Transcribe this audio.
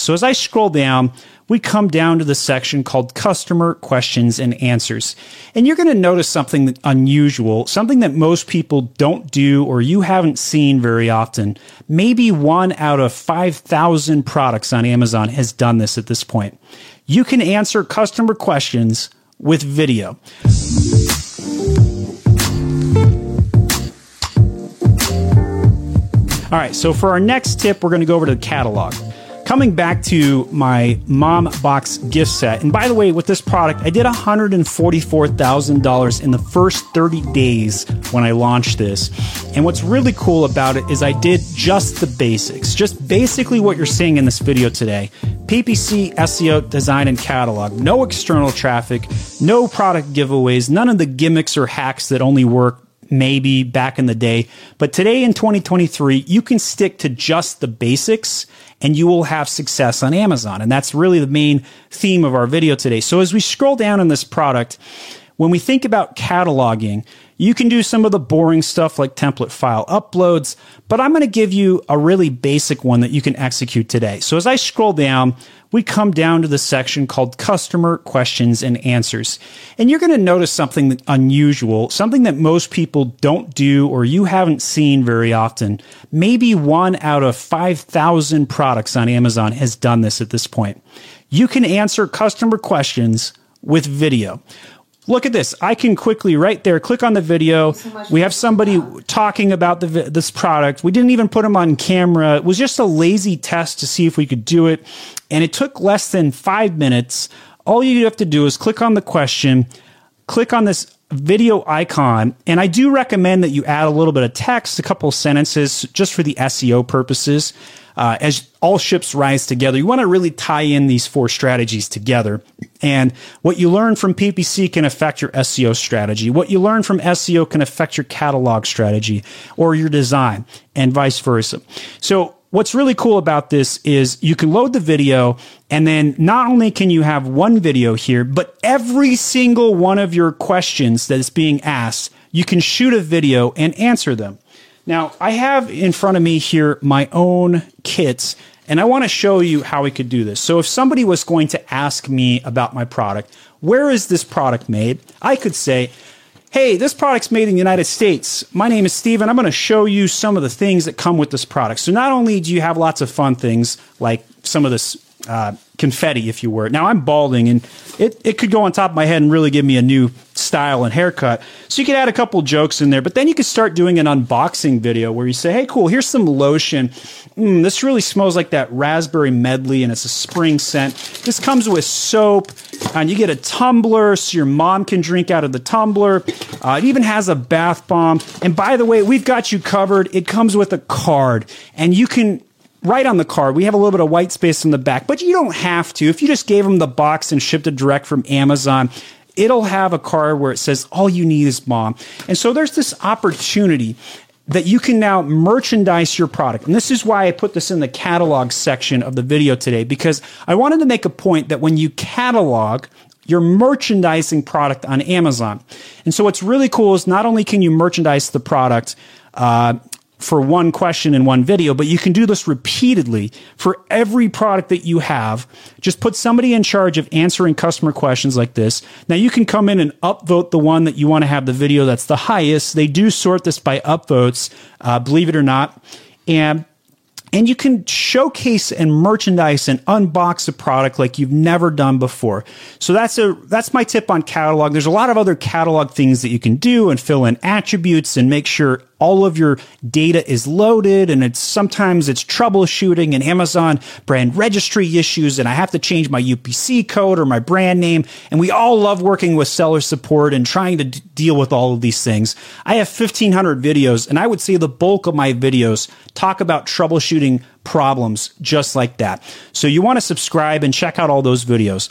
So as I scroll down, we come down to the section called customer questions and answers. And you're going to notice something unusual, something that most people don't do or you haven't seen very often. Maybe one out of 5,000 products on Amazon has done this at this point. You can answer customer questions with video. All right, so for our next tip, we're going to go over to the catalog. Coming back to my mom box gift set, and by the way, with this product, I did $144,000 in the first 30 days when I launched this. And what's really cool about it is I did just the basics, just basically what you're seeing in this video today. PPC, SEO, design, and catalog. No external traffic, no product giveaways, none of the gimmicks or hacks that only work maybe back in the day. But today in 2023, you can stick to just the basics and you will have success on Amazon. And that's really the main theme of our video today. So as we scroll down in this product, when we think about cataloging, you can do some of the boring stuff like template file uploads, but I'm going to give you a really basic one that you can execute today. So as I scroll down, we come down to the section called customer questions and answers. And you're going to notice something unusual, something that most people don't do or you haven't seen very often. Maybe one out of 5,000 products on Amazon has done this at this point. You can answer customer questions with video. Look at this. I can quickly right there click on the video. So we have somebody talking about the, this product. We didn't even put them on camera. It was just a lazy test to see if we could do it. And it took less than five minutes. All you have to do is click on the question, click on this video icon. And I do recommend that you add a little bit of text, a couple sentences just for the SEO purposes. Uh, as all ships rise together, you want to really tie in these four strategies together. And what you learn from PPC can affect your SEO strategy. What you learn from SEO can affect your catalog strategy or your design and vice versa. So what's really cool about this is you can load the video and then not only can you have one video here, but every single one of your questions that is being asked, you can shoot a video and answer them. Now, I have in front of me here my own kits, and I want to show you how we could do this. So if somebody was going to ask me about my product, where is this product made? I could say, Hey, this product's made in the United States. My name is Steven. I'm going to show you some of the things that come with this product. So not only do you have lots of fun things like some of this uh, confetti, if you were. Now I'm balding, and it, it could go on top of my head and really give me a new style and haircut. So you could add a couple jokes in there, but then you could start doing an unboxing video where you say, "Hey, cool, here's some lotion. Mm, this really smells like that raspberry medley, and it's a spring scent. This comes with soap, and you get a tumbler so your mom can drink out of the tumbler. Uh, it even has a bath bomb, and by the way, we've got you covered. It comes with a card, and you can." write on the card. We have a little bit of white space in the back, but you don't have to. If you just gave them the box and shipped it direct from Amazon, it'll have a card where it says all you need is mom. And so there's this opportunity that you can now merchandise your product. And this is why I put this in the catalog section of the video today, because I wanted to make a point that when you catalog, you're merchandising product on Amazon. And so what's really cool is not only can you merchandise the product, uh, for one question in one video, but you can do this repeatedly for every product that you have. Just put somebody in charge of answering customer questions like this. Now you can come in and upvote the one that you want to have the video that's the highest. They do sort this by upvotes, uh, believe it or not. And and you can showcase and merchandise and unbox a product like you've never done before. So that's a that's my tip on catalog. There's a lot of other catalog things that you can do and fill in attributes and make sure all of your data is loaded and it's sometimes it's troubleshooting and Amazon brand registry issues and I have to change my UPC code or my brand name and we all love working with seller support and trying to d- deal with all of these things. I have 1500 videos and I would say the bulk of my videos talk about troubleshooting problems just like that. So you want to subscribe and check out all those videos.